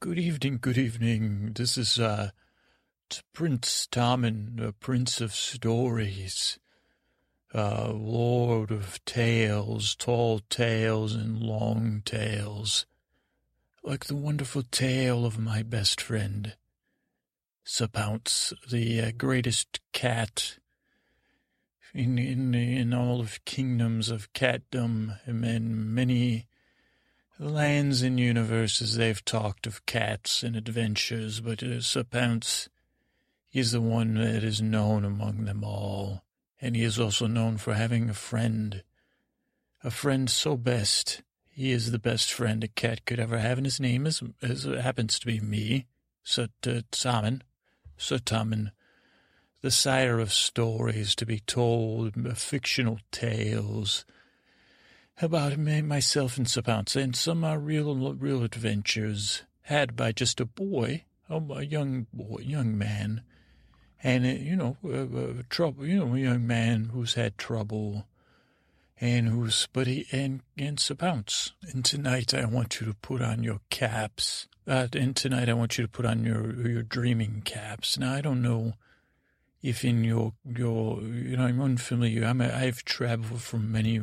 Good evening, good evening. This is uh, Prince Tommen, the Prince of Stories, uh, Lord of Tales, tall tales and long tales, like the wonderful tale of my best friend, Sir Pounce, the uh, greatest cat in in in all of kingdoms of catdom and many lands and universes they've talked of cats and adventures, but uh, Sir Pounce is the one that is known among them all, and he is also known for having a friend, a friend so best. He is the best friend a cat could ever have, and his name is, is happens to be me, Sir uh, Tommen, Sir Tommen, the sire of stories to be told, fictional tales about myself and Sir and some are real, real adventures had by just a boy, a young boy, young man, and uh, you know, uh, uh, trouble, you know, a young man who's had trouble, and who's, but he, and and Sir And tonight I want you to put on your caps. Uh, and tonight I want you to put on your your dreaming caps. Now I don't know if in your your you know I'm unfamiliar. I'm a, I've traveled from many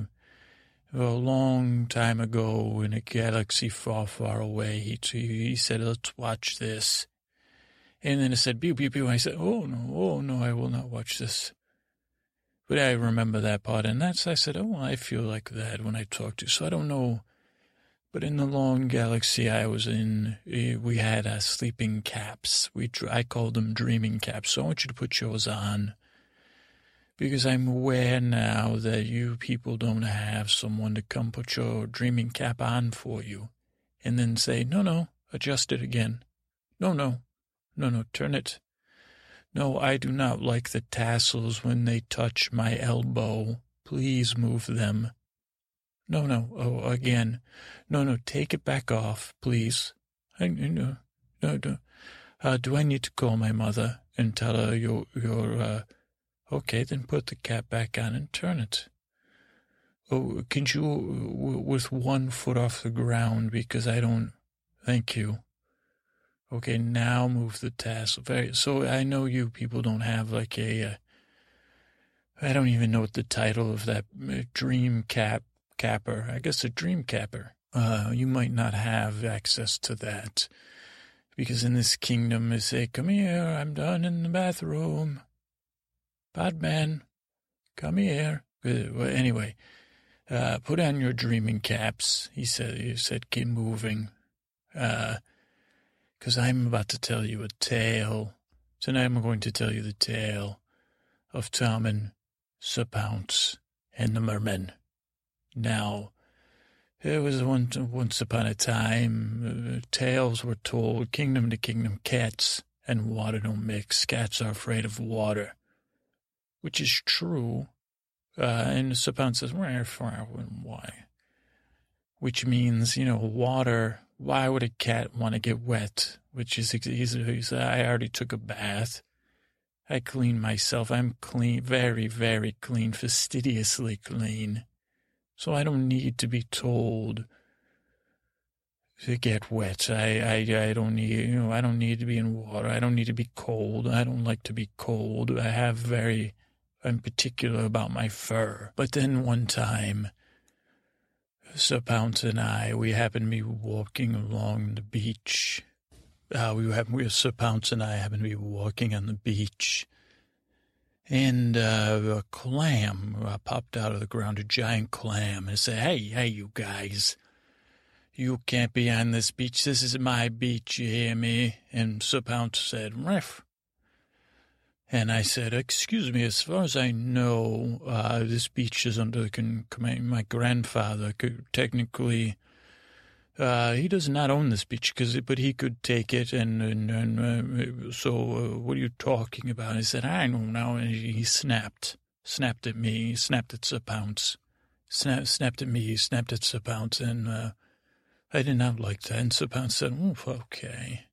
a long time ago in a galaxy far, far away. He, he said, let's watch this. And then it said, pew, pew, pew. I said, oh, no, oh, no, I will not watch this. But I remember that part. And that's, I said, oh, I feel like that when I talk to. So I don't know. But in the long galaxy I was in, eh, we had uh, sleeping caps. We, I called them dreaming caps. So I want you to put yours on because I'm aware now that you people don't have someone to come put your dreaming cap on for you and then say, no, no, adjust it again. No, no, no, no, turn it. No, I do not like the tassels when they touch my elbow. Please move them. No, no, oh, again. No, no, take it back off, please. I, no, no, no. Uh, do I need to call my mother and tell her your, your, uh, Okay, then put the cap back on and turn it. Oh, can you, with one foot off the ground, because I don't, thank you. Okay, now move the tassel. Very, so I know you people don't have like a, uh, I don't even know what the title of that uh, dream cap, capper, I guess a dream capper. Uh, you might not have access to that because in this kingdom they say, come here, I'm done in the bathroom. Batman, come here. Well, anyway, uh, put on your dreaming caps. He said, he said, keep moving. Uh, I'm about to tell you a tale. Tonight I'm going to tell you the tale of Tommen, Sir Pounce, and the mermen. Now, there was once, once upon a time, uh, tales were told, kingdom to kingdom, cats and water don't mix. Cats are afraid of water which is true. Uh, and Sir Pounce says, "Wherefore and why? Which means, you know, water, why would a cat want to get wet? Which is, he's, he's, I already took a bath. I clean myself. I'm clean, very, very clean, fastidiously clean. So I don't need to be told to get wet. I, I, I don't need, you know, I don't need to be in water. I don't need to be cold. I don't like to be cold. I have very I'm particular about my fur. But then one time, Sir Pounce and I, we happened to be walking along the beach. Uh, we have, we, Sir Pounce and I happened to be walking on the beach. And uh, a clam uh, popped out of the ground, a giant clam, and said, Hey, hey, you guys, you can't be on this beach. This is my beach, you hear me? And Sir Pounce said, Riff. And I said, excuse me, as far as I know, uh, this beach is under command. My grandfather could technically, uh, he does not own this beach, cause, but he could take it. And, and, and uh, so uh, what are you talking about? I said, I know now. And he, he snapped, snapped at me, snapped at Sir Pounce, snap, snapped at me, snapped at Sir Pounce. And uh, I did not like that. And Sir Pounce said, okay.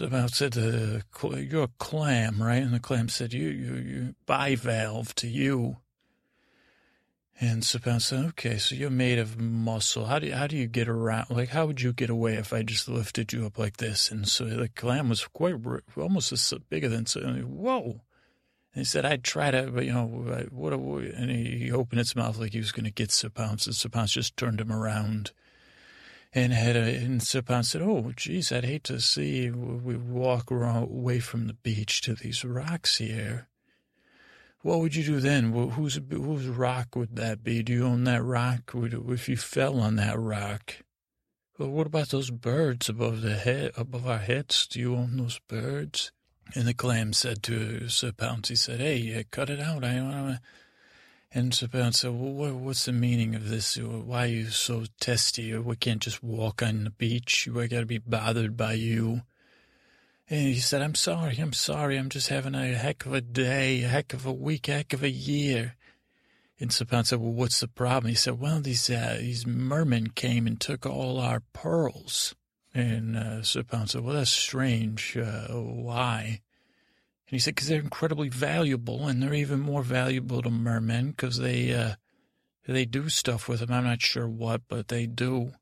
About said, uh, "You're a clam, right?" And the clam said, "You, you, you bivalve to you." And Sir Pounce said, okay, so you're made of muscle. How do you, how do you get around? Like, how would you get away if I just lifted you up like this? And so the clam was quite, almost as bigger than, so, whoa. And he said, I'd try to, but you know, what, and he opened his mouth like he was going to get Sir Pounce. And Sir Pounce just turned him around and had a, and Sir Pounce said, oh, geez, I'd hate to see we walk away from the beach to these rocks here. What would you do then? Whose whose rock would that be? Do you own that rock? Would, if you fell on that rock? Well, what about those birds above the head, above our heads? Do you own those birds? And the clam said to Sir Pounce, he said, "Hey, cut it out. I want And Pounce said, "Well, what, what's the meaning of this? Why are you so testy? We can't just walk on the beach. We got to be bothered by you." And he said, I'm sorry, I'm sorry, I'm just having a heck of a day, a heck of a week, a heck of a year. And Sir Pounce said, well, what's the problem? He said, well, these, uh, these mermen came and took all our pearls. And uh, Sir Pounce said, well, that's strange. Uh, why? And he said, because they're incredibly valuable, and they're even more valuable to mermen because they, uh, they do stuff with them. I'm not sure what, but they do.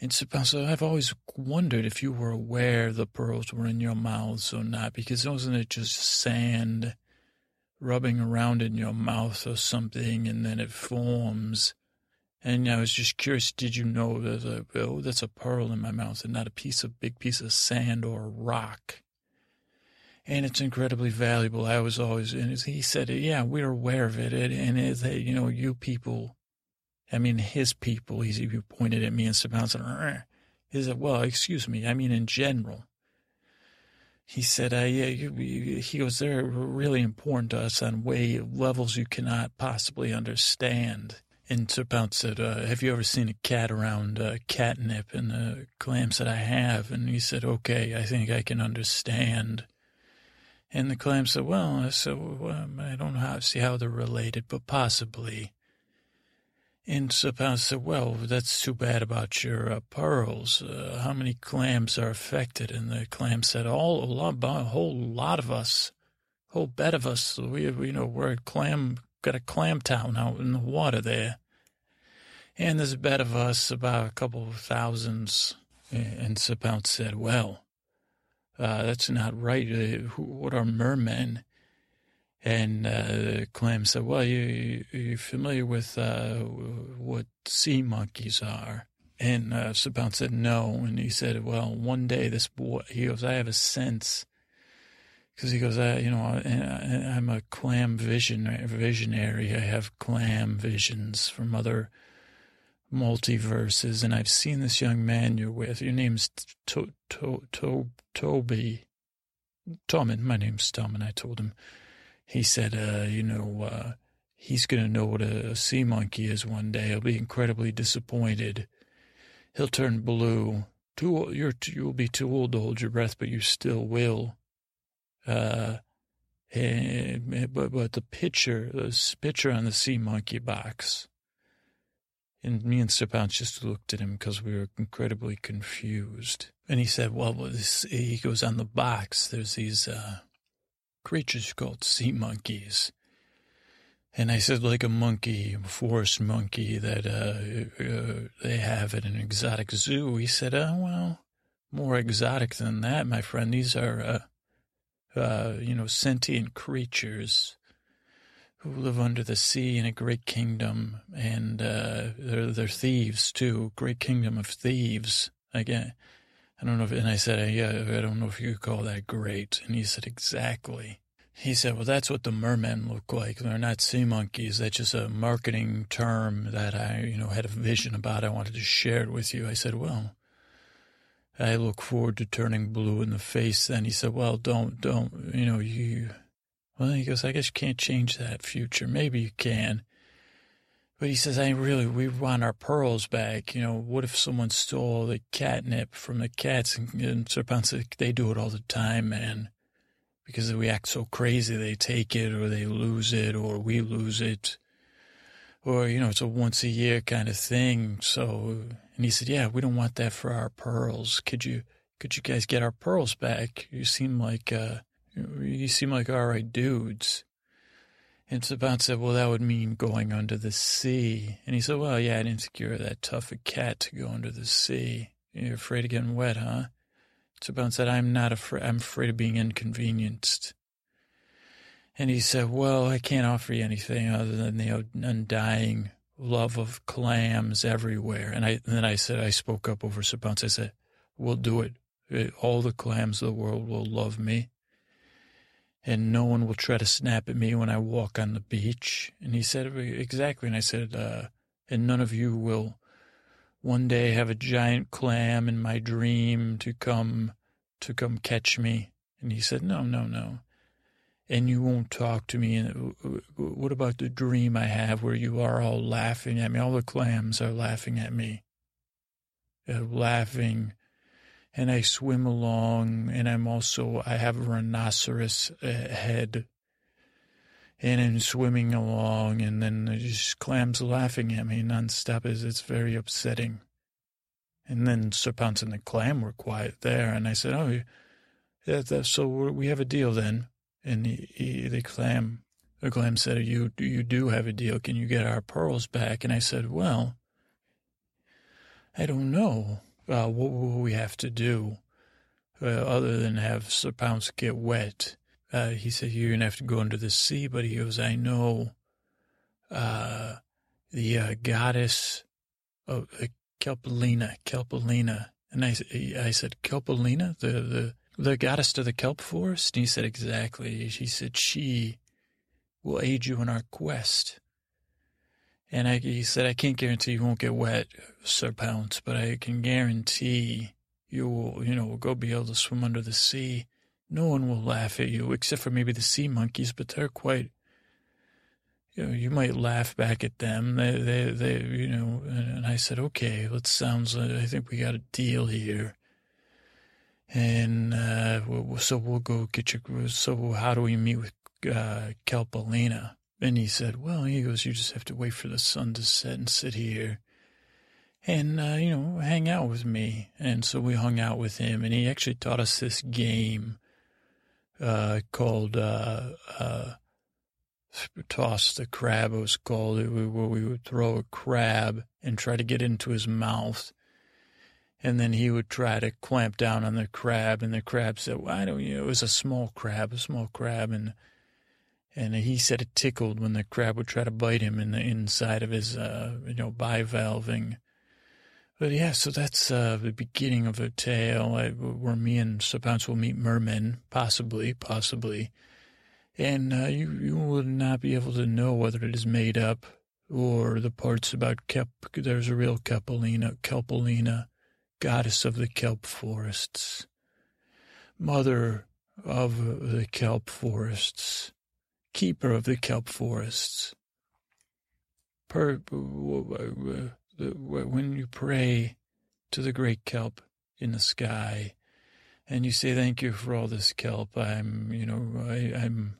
And so I've always wondered if you were aware the pearls were in your mouths or not, because wasn't it just sand rubbing around in your mouth or something, and then it forms? And I was just curious, did you know that oh, that's a pearl in my mouth and not a piece of big piece of sand or rock? And it's incredibly valuable. I was always, and he said, yeah, we're aware of it. And, it, you know, you people I mean, his people, he pointed at me and said, he said, well, excuse me, I mean, in general. He said, uh, yeah, you, he goes, they're really important to us on way levels you cannot possibly understand. And Sir Pounce said, uh, have you ever seen a cat around uh, catnip? And the clam said, I have. And he said, okay, I think I can understand. And the clam said, well, so um, I don't know how, see how they're related, but possibly. And Sir Pounce said, well, that's too bad about your uh, pearls. Uh, how many clams are affected? And the clam said, all, a, lot, a whole lot of us, whole bed of us. We, you know, we're a clam, got a clam town out in the water there. And there's a bed of us, about a couple of thousands. And Sir Pounce said, well, uh, that's not right. Uh, who, what are mermen? And uh, Clem said, Well, you, you're familiar with uh, what sea monkeys are? And uh, Sir Pounce said, No. And he said, Well, one day this boy, he goes, I have a sense. Because he goes, I, you know, I, am a clam vision, visionary. I have clam visions from other multiverses. And I've seen this young man you're with. Your name's to, to, to, Toby. Tommen. My name's Tommen. I told him he said, uh, you know, uh, he's going to know what a, sea monkey is one day. He'll be incredibly disappointed. He'll turn blue. Too, you're, you'll be too old to hold your breath, but you still will. Uh, and, but, but the picture, the picture on the sea monkey box. And me and Sir Pounce just looked at him because we were incredibly confused. And he said, well, this, he goes on the box. There's these, uh, creatures called sea monkeys. And I said, like a monkey, a forest monkey that uh, uh, they have at an exotic zoo. He said, oh, well, more exotic than that, my friend. These are, uh, uh you know, sentient creatures who live under the sea in a great kingdom. And uh, they're, they're thieves, too. Great kingdom of thieves. Again, I don't know if, and I said, yeah, I don't know if you call that great. And he said, exactly. He said, well, that's what the mermen look like. They're not sea monkeys. That's just a marketing term that I, you know, had a vision about. I wanted to share it with you. I said, well, I look forward to turning blue in the face. Then he said, well, don't, don't, you know, you, well, he goes, I guess you can't change that future. Maybe you can. But he says, I really, we want our pearls back. You know, what if someone stole the catnip from the cats? And, and Serpent they do it all the time, man. Because we act so crazy, they take it or they lose it or we lose it. Or, you know, it's a once a year kind of thing. So, and he said, yeah, we don't want that for our pearls. Could you, could you guys get our pearls back? You seem like, uh, you seem like all right dudes. And Sir Pounce said, well, that would mean going under the sea. And he said, well, yeah, I didn't were that tough a cat to go under the sea. You're afraid of getting wet, huh? Sir Pounce said, I'm not afraid. I'm afraid of being inconvenienced. And he said, well, I can't offer you anything other than the undying love of clams everywhere. And, I, and then I said, I spoke up over Sir Pounce. I said, we'll do it. All the clams of the world will love me and no one will try to snap at me when I walk on the beach. And he said, exactly. And I said, uh, and none of you will one day have a giant clam in my dream to come, to come catch me. And he said, no, no, no. And you won't talk to me. And uh, what about the dream I have where you are all laughing at me? All the clams are laughing at me. They're laughing and I swim along, and I'm also I have a rhinoceros uh, head, and I'm swimming along, and then just clams laughing at me nonstop. Is it's very upsetting. And then Sir Pounce and the clam were quiet there, and I said, "Oh, yeah, that, so we have a deal then." And he, he, the clam, the clam said, "You you do have a deal. Can you get our pearls back?" And I said, "Well, I don't know." Uh, what will we have to do uh, other than have Sir Pounce get wet? Uh, he said, You're going to have to go under the sea. But he goes, I know uh, the uh, goddess of uh, Kelpolina. And I, I said, Kelpolina, the, the, the goddess to the kelp forest? And he said, Exactly. She said, She will aid you in our quest. And I, he said, I can't guarantee you won't get wet, Sir Pounce, but I can guarantee you will, you know, go be able to swim under the sea. No one will laugh at you, except for maybe the sea monkeys, but they're quite, you know, you might laugh back at them. They, they, they you know, and I said, okay, that sounds, I think we got a deal here. And uh, so we'll go get you. So how do we meet with uh, Kelpolina? And he said, Well, he goes, You just have to wait for the sun to set and sit here and, uh, you know, hang out with me. And so we hung out with him, and he actually taught us this game uh, called uh, uh, Toss the Crab, it was called, where we would throw a crab and try to get into his mouth. And then he would try to clamp down on the crab, and the crab said, "Why don't you?" It was a small crab, a small crab, and and he said it tickled when the crab would try to bite him in the inside of his, uh, you know, bivalving. But yeah, so that's uh, the beginning of a tale I, where me and Sir Pounce will meet mermen, possibly, possibly. And uh, you, you will not be able to know whether it is made up or the parts about kelp. There's a real Kelpolina, Kelpolina, goddess of the kelp forests, mother of the kelp forests keeper of the kelp forests. Per, when you pray to the great kelp in the sky, and you say, "Thank you for all this kelp," I'm, you know, I, I'm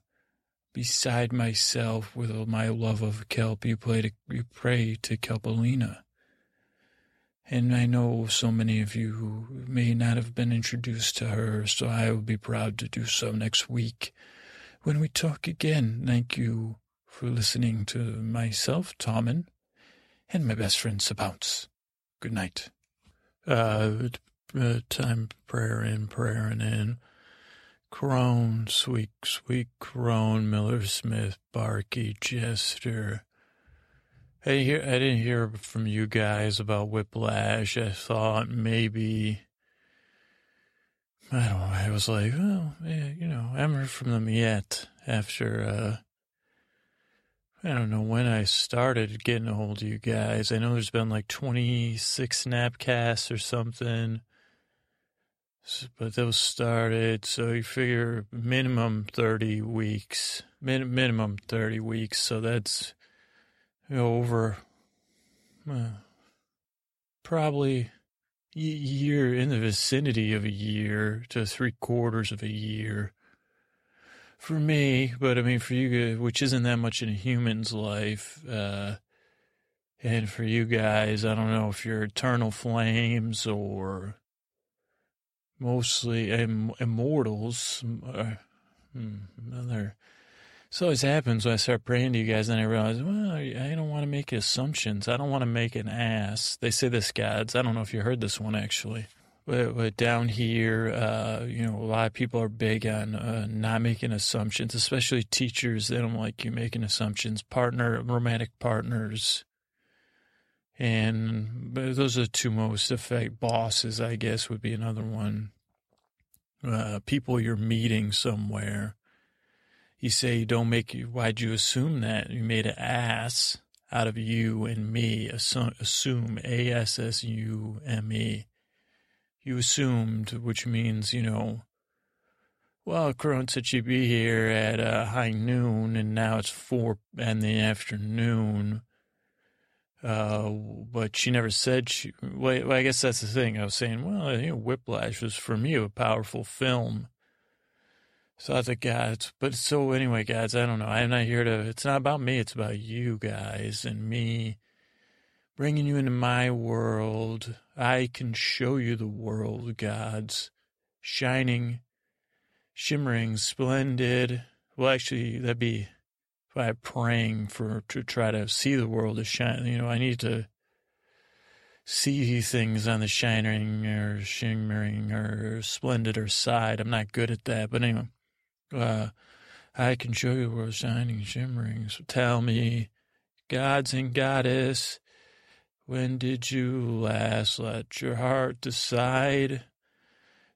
beside myself with my love of kelp. You play to, you pray to Kelpolina. And I know so many of you may not have been introduced to her, so I will be proud to do so next week when we talk again. Thank you for listening to myself, Tommen, and my best friend, Sir Pounce. Good night. Uh, time prayer in, prayer and in. Crone, sweet, sweet Crone, Miller Smith, Barky, Jester. I hear, I didn't hear from you guys about Whiplash. I thought maybe I don't know. I was like, well, yeah, you know, I haven't heard from them yet after, uh, I don't know when I started getting a hold of you guys. I know there's been like 26 Napcasts or something, but those started. So you figure minimum 30 weeks, min- minimum 30 weeks. So that's over uh, probably year in the vicinity of a year to three quarters of a year for me, but I mean for you, which isn't that much in a human's life. Uh, and for you guys, I don't know if you're eternal flames or mostly Im- immortals. Uh, hmm, So, always happens when I start praying to you guys, and I realize, well, I don't want to make assumptions. I don't want to make an ass. They say this, gods. I don't know if you heard this one actually. But, but down here, uh, you know, a lot of people are big on uh, not making assumptions, especially teachers. They don't like you making assumptions. Partner, romantic partners, and those are the two most effect bosses. I guess would be another one. Uh, people you're meeting somewhere you say, you don't make you, why'd you assume that? You made an ass out of you and me. Assume, A S S U M E. You assumed, which means, you know, well, Crone said she'd be here at uh, high noon, and now it's four in the afternoon. Uh, but she never said she. Well, I guess that's the thing. I was saying, well, you know, Whiplash was for me a powerful film. So I was like, but so anyway, guys, I don't know. I'm not here to, it's not about me. It's about you guys and me bringing you into my world. I can show you the world, gods, shining, shimmering, splendid. Well, actually, that'd be by praying for to try to see the world as shine. You know, I need to see things on the shining or shimmering or splendid or side. I'm not good at that, but anyway. Uh, I can show you where shining, shimmering. So tell me, gods and goddess, when did you last let your heart decide?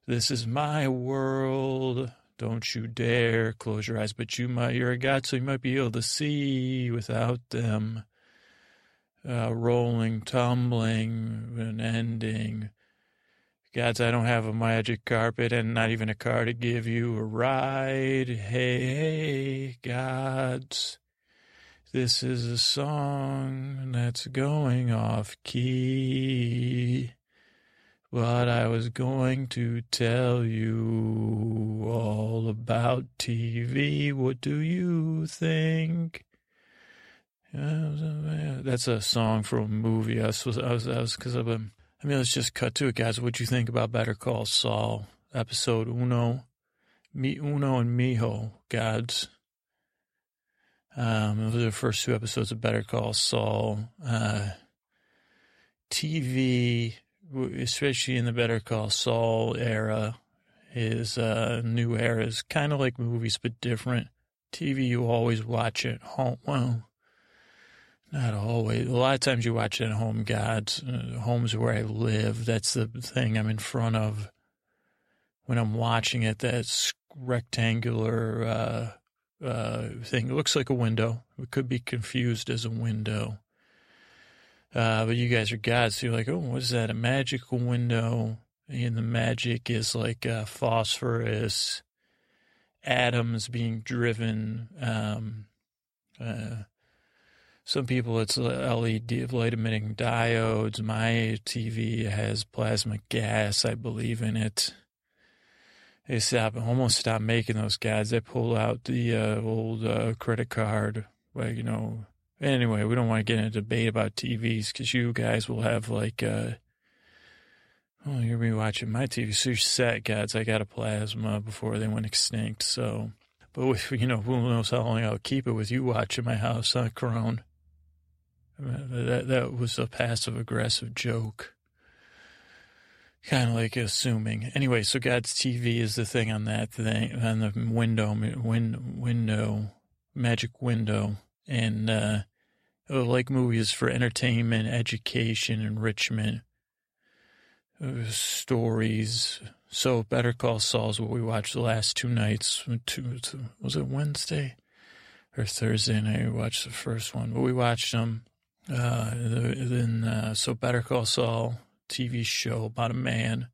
This is my world. Don't you dare close your eyes, but you might, you're a god, so you might be able to see without them. Uh, rolling, tumbling, and ending. Gods, I don't have a magic carpet and not even a car to give you a ride. Hey, hey, gods. This is a song that's going off key. But I was going to tell you all about TV. What do you think? That's a song from a movie. I was, I was, I was, because been I mean, let's just cut to it, guys. What do you think about Better Call Saul, episode Uno, Mi Uno and Mijo, gods? Um, those are the first two episodes of Better Call Saul. Uh, TV, especially in the Better Call Saul era, is uh, new era is kind of like movies but different. TV, you always watch it home. Well, not always. A lot of times you watch it at home, God's uh, homes where I live. That's the thing I'm in front of when I'm watching it. That rectangular uh, uh, thing. It looks like a window. It could be confused as a window. Uh, but you guys are gods, so you're like, oh, what is that? A magical window. And the magic is like uh, phosphorus, atoms being driven. Um, uh, some people it's LED light emitting diodes. My TV has plasma gas, I believe in it. They stop almost stopped making those guys. They pull out the uh, old uh, credit card. Well, you know. Anyway, we don't want to get into a debate about TVs because you guys will have like, uh, oh, you're be watching my TV. So you're set, guys. I got a plasma before they went extinct. So, but you know, who knows how long I'll keep it with you watching my house, huh, Corona? That that was a passive aggressive joke. Kind of like assuming. Anyway, so God's TV is the thing on that thing on the window, win, window, magic window, and uh, like movies for entertainment, education, enrichment, uh, stories. So Better Call Saul's what we watched the last two nights. Two, was it Wednesday or Thursday night? We watched the first one, but we watched them uh, then, uh, so Better Call Saul TV show about a man.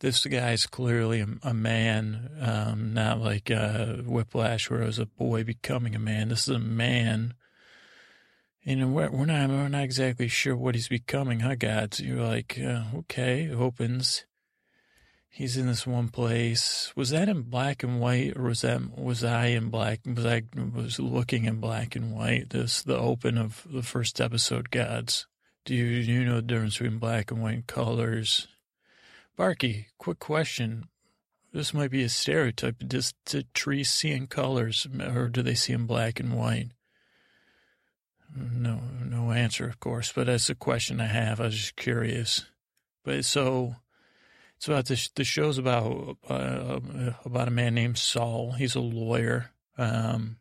This guy is clearly a, a man, um, not like uh, Whiplash, where it was a boy becoming a man. This is a man. And we're, we're not we're not exactly sure what he's becoming, huh, God? So you're like, uh, okay, opens he's in this one place. Was that in black and white, or was that was I in black? Was I was looking in black and white? This the open of the first episode, gods. Do you do you know the difference between black and white colors? Barky, quick question. this might be a stereotype. Does the trees see in colors, or do they see in black and white? No, no answer, of course, but that's a question I have. I was just curious. But so it's about the the show's about uh, about a man named Saul. He's a lawyer. Um,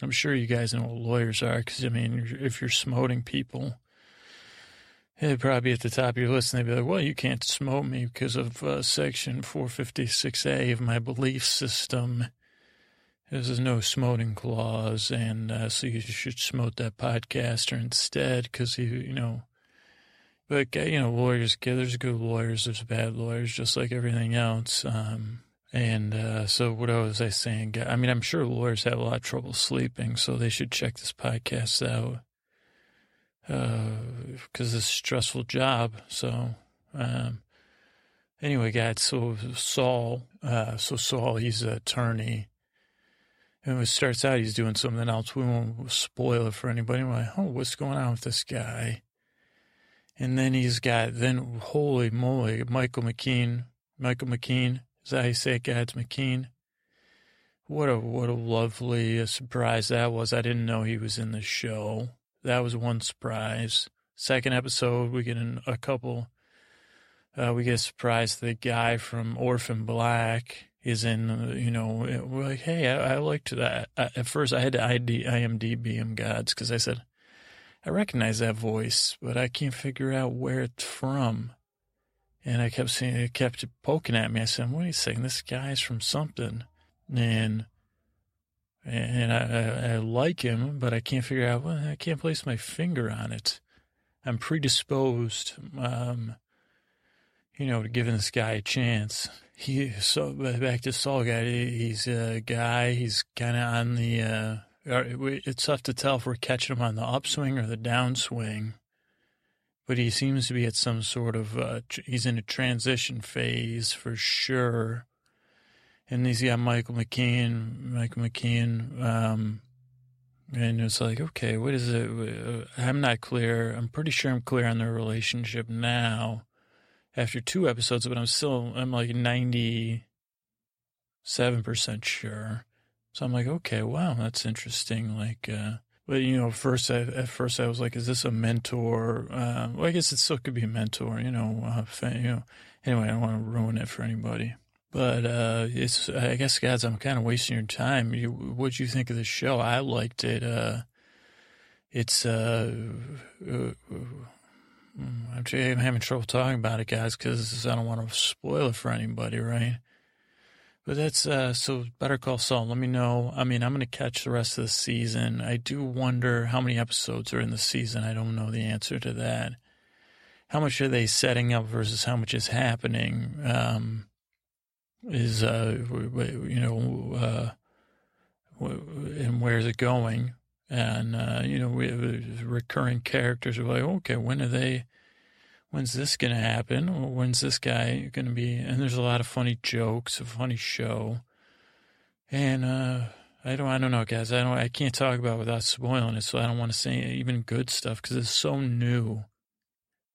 I'm sure you guys know what lawyers are, because I mean, if you're smoting people, they'd probably be at the top of your list, and they'd be like, "Well, you can't smote me because of uh, Section 456A of my belief system." There's no smoting clause, and uh, so you should smote that podcaster instead because he, you know. But you know, lawyers, there's good lawyers, there's bad lawyers, just like everything else. Um, and uh, so, what was I saying? I mean, I'm sure lawyers have a lot of trouble sleeping, so they should check this podcast out because uh, it's a stressful job. So, um, anyway, guys, so Saul, uh, so Saul, he's an attorney and it starts out, he's doing something else. We won't spoil it for anybody. We're like, oh, what's going on with this guy? And then he's got, then holy moly, Michael McKean. Michael McKean, is that how say it, guys? McKean. What a what a lovely surprise that was. I didn't know he was in the show. That was one surprise. Second episode, we get in a couple. Uh, we get a surprise. The guy from Orphan Black is in, uh, you know, we're like, hey, I, I liked that. I, at first, I had to ID, IMDb him gods because I said, I recognize that voice, but I can't figure out where it's from. And I kept seeing it kept poking at me. I said, wait a second, this guy's from something. And and I, I, I like him, but I can't figure out, well, I can't place my finger on it. I'm predisposed, um, you know, to giving this guy a chance he so back to Saul guy. He's a guy. He's kind of on the. Uh, it's tough to tell if we're catching him on the upswing or the downswing, but he seems to be at some sort of. Uh, he's in a transition phase for sure. And he's got Michael McKean. Michael McKean. Um, and it's like, okay, what is it? Uh, I'm not clear. I'm pretty sure I'm clear on their relationship now after two episodes, but I'm still I'm like ninety seven percent sure. So I'm like, okay, wow, that's interesting. Like, uh, but you know, first I, at first I was like, is this a mentor? Uh, well, I guess it still could be a mentor. You know, uh, you know. Anyway, I don't want to ruin it for anybody. But uh, it's I guess guys, I'm kind of wasting your time. You, what'd you think of the show? I liked it. Uh, it's uh, uh I'm having trouble talking about it, guys, because I don't want to spoil it for anybody, right? But that's uh, so. Better Call Saul. Let me know. I mean, I'm going to catch the rest of the season. I do wonder how many episodes are in the season. I don't know the answer to that. How much are they setting up versus how much is happening? Um, is uh, you know, uh, and where's it going? And, uh, you know, we have recurring characters are like, okay, when are they, when's this going to happen? When's this guy going to be? And there's a lot of funny jokes, a funny show. And, uh, I don't, I don't know, guys. I don't, I can't talk about without spoiling it. So I don't want to say even good stuff because it's so new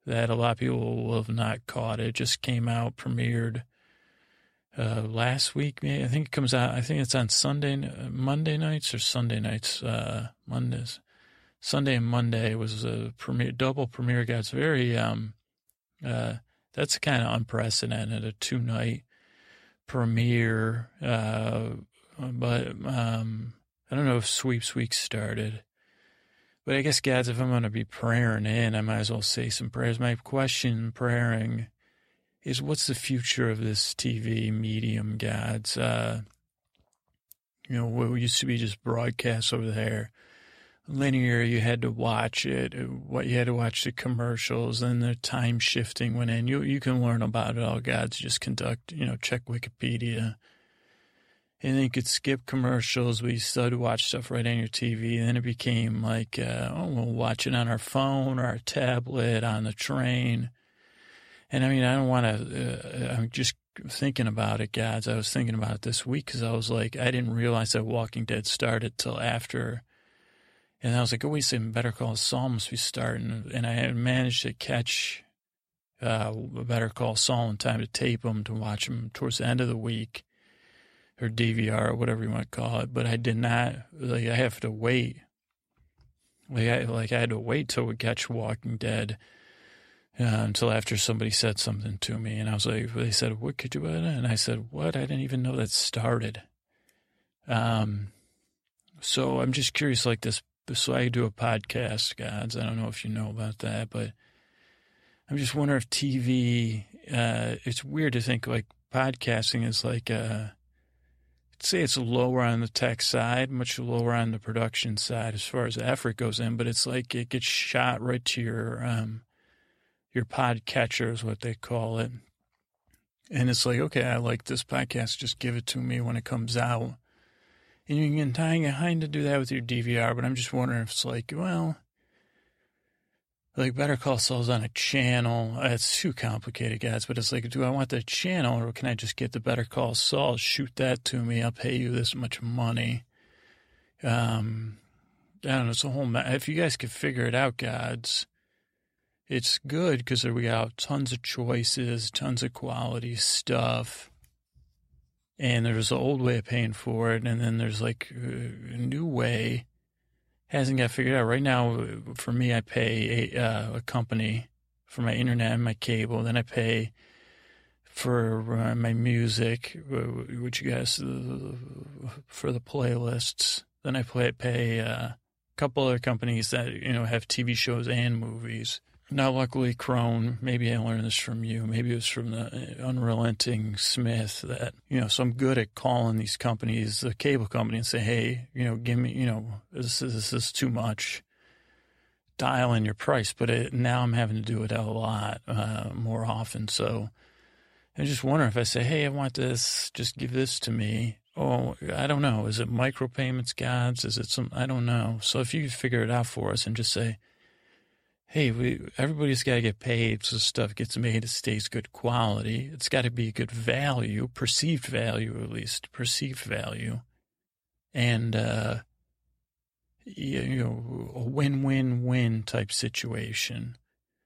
that a lot of people will have not caught it. it just came out, premiered uh, last week. I think it comes out. I think it's on Sunday, Monday nights or Sunday nights. Uh, Mondays, Sunday and Monday was a premiere, double premiere. Guys, very um, uh, that's kind of unprecedented. A two night premiere. Uh, but um, I don't know if Sweeps Week started. But I guess, guys, if I'm going to be praying in, I might as well say some prayers. My question, praying is what's the future of this TV medium, gods? Uh, you know, what used to be just broadcast over there. Linear, you had to watch it. What you had to watch the commercials, and the time shifting went in. You you can learn about it all, gods. Just conduct, you know, check Wikipedia, and then you could skip commercials. We started to watch stuff right on your TV. And then it became like, uh, oh, we'll watch it on our phone or our tablet on the train and I mean, I don't want to, uh, I'm just thinking about it, guys. I was thinking about it this week because I was like, I didn't realize that Walking Dead started till after. And I was like, oh, wait a Better Call Saul must be starting. And I managed to catch uh, Better Call Saul in time to tape them to watch them towards the end of the week or DVR or whatever you want to call it. But I did not like I have to wait. Like I like I had to wait till we catch Walking Dead uh, until after somebody said something to me, and I was like, they said, "What could you?" And I said, "What? I didn't even know that started." Um, so I'm just curious, like this. So I do a podcast, gods. I don't know if you know about that, but I'm just wondering if TV. Uh, it's weird to think like podcasting is like uh, say it's lower on the tech side, much lower on the production side as far as effort goes in, but it's like it gets shot right to your um, your pod catcher is what they call it. And it's like, okay, I like this podcast, just give it to me when it comes out. And you can tie kind of do that with your DVR, but I'm just wondering if it's like, well, like Better Call Saul's on a channel. It's too complicated, guys. But it's like, do I want the channel or can I just get the Better Call Saul? Shoot that to me. I'll pay you this much money. Um, I don't know. It's a whole. Ma- if you guys could figure it out, gods, it's good because we got tons of choices, tons of quality stuff. And there's the old way of paying for it, and then there's like a new way hasn't got figured out. Right now, for me, I pay a, uh, a company for my internet and my cable. Then I pay for uh, my music, which you guys, for the playlists. Then I play, pay uh, a couple other companies that, you know, have TV shows and movies. Now, luckily, Crone, maybe I learned this from you. Maybe it was from the unrelenting Smith that, you know, so I'm good at calling these companies, the cable company, and say, hey, you know, give me, you know, this is, this is too much. Dial in your price. But it, now I'm having to do it a lot uh, more often. So I just wonder if I say, hey, I want this, just give this to me. Oh, I don't know. Is it micropayments, gods? Is it some, I don't know. So if you figure it out for us and just say, hey, we, everybody's got to get paid so stuff gets made, it stays good quality. It's got to be good value, perceived value at least, perceived value. And, uh, you know, a win-win-win type situation,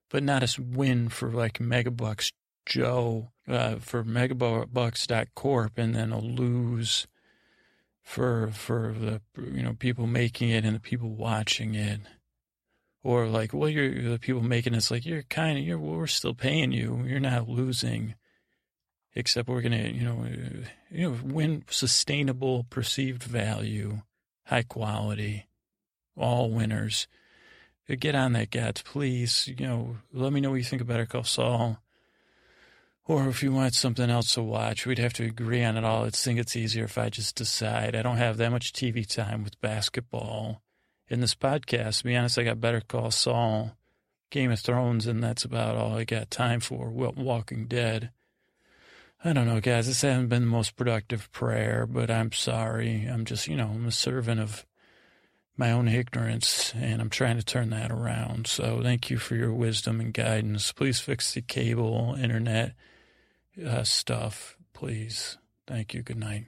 but not a win for like Megabucks Joe, uh, for Megabucks.corp and then a lose for, for the, you know, people making it and the people watching it or like, well, you're the people making it's like you're kind of you're we're still paying you. You're not losing, except we're gonna you know you know win sustainable perceived value, high quality, all winners. Get on that, guys, please. You know, let me know what you think about Better Call Saul. Or if you want something else to watch, we'd have to agree on it all. I think it's easier if I just decide. I don't have that much TV time with basketball in this podcast. To be honest, I got Better Call Saul, Game of Thrones, and that's about all I got time for. Walking Dead. I don't know, guys. This hasn't been the most productive prayer, but I'm sorry. I'm just, you know, I'm a servant of my own ignorance, and I'm trying to turn that around. So thank you for your wisdom and guidance. Please fix the cable, internet uh, stuff, please. Thank you. Good night.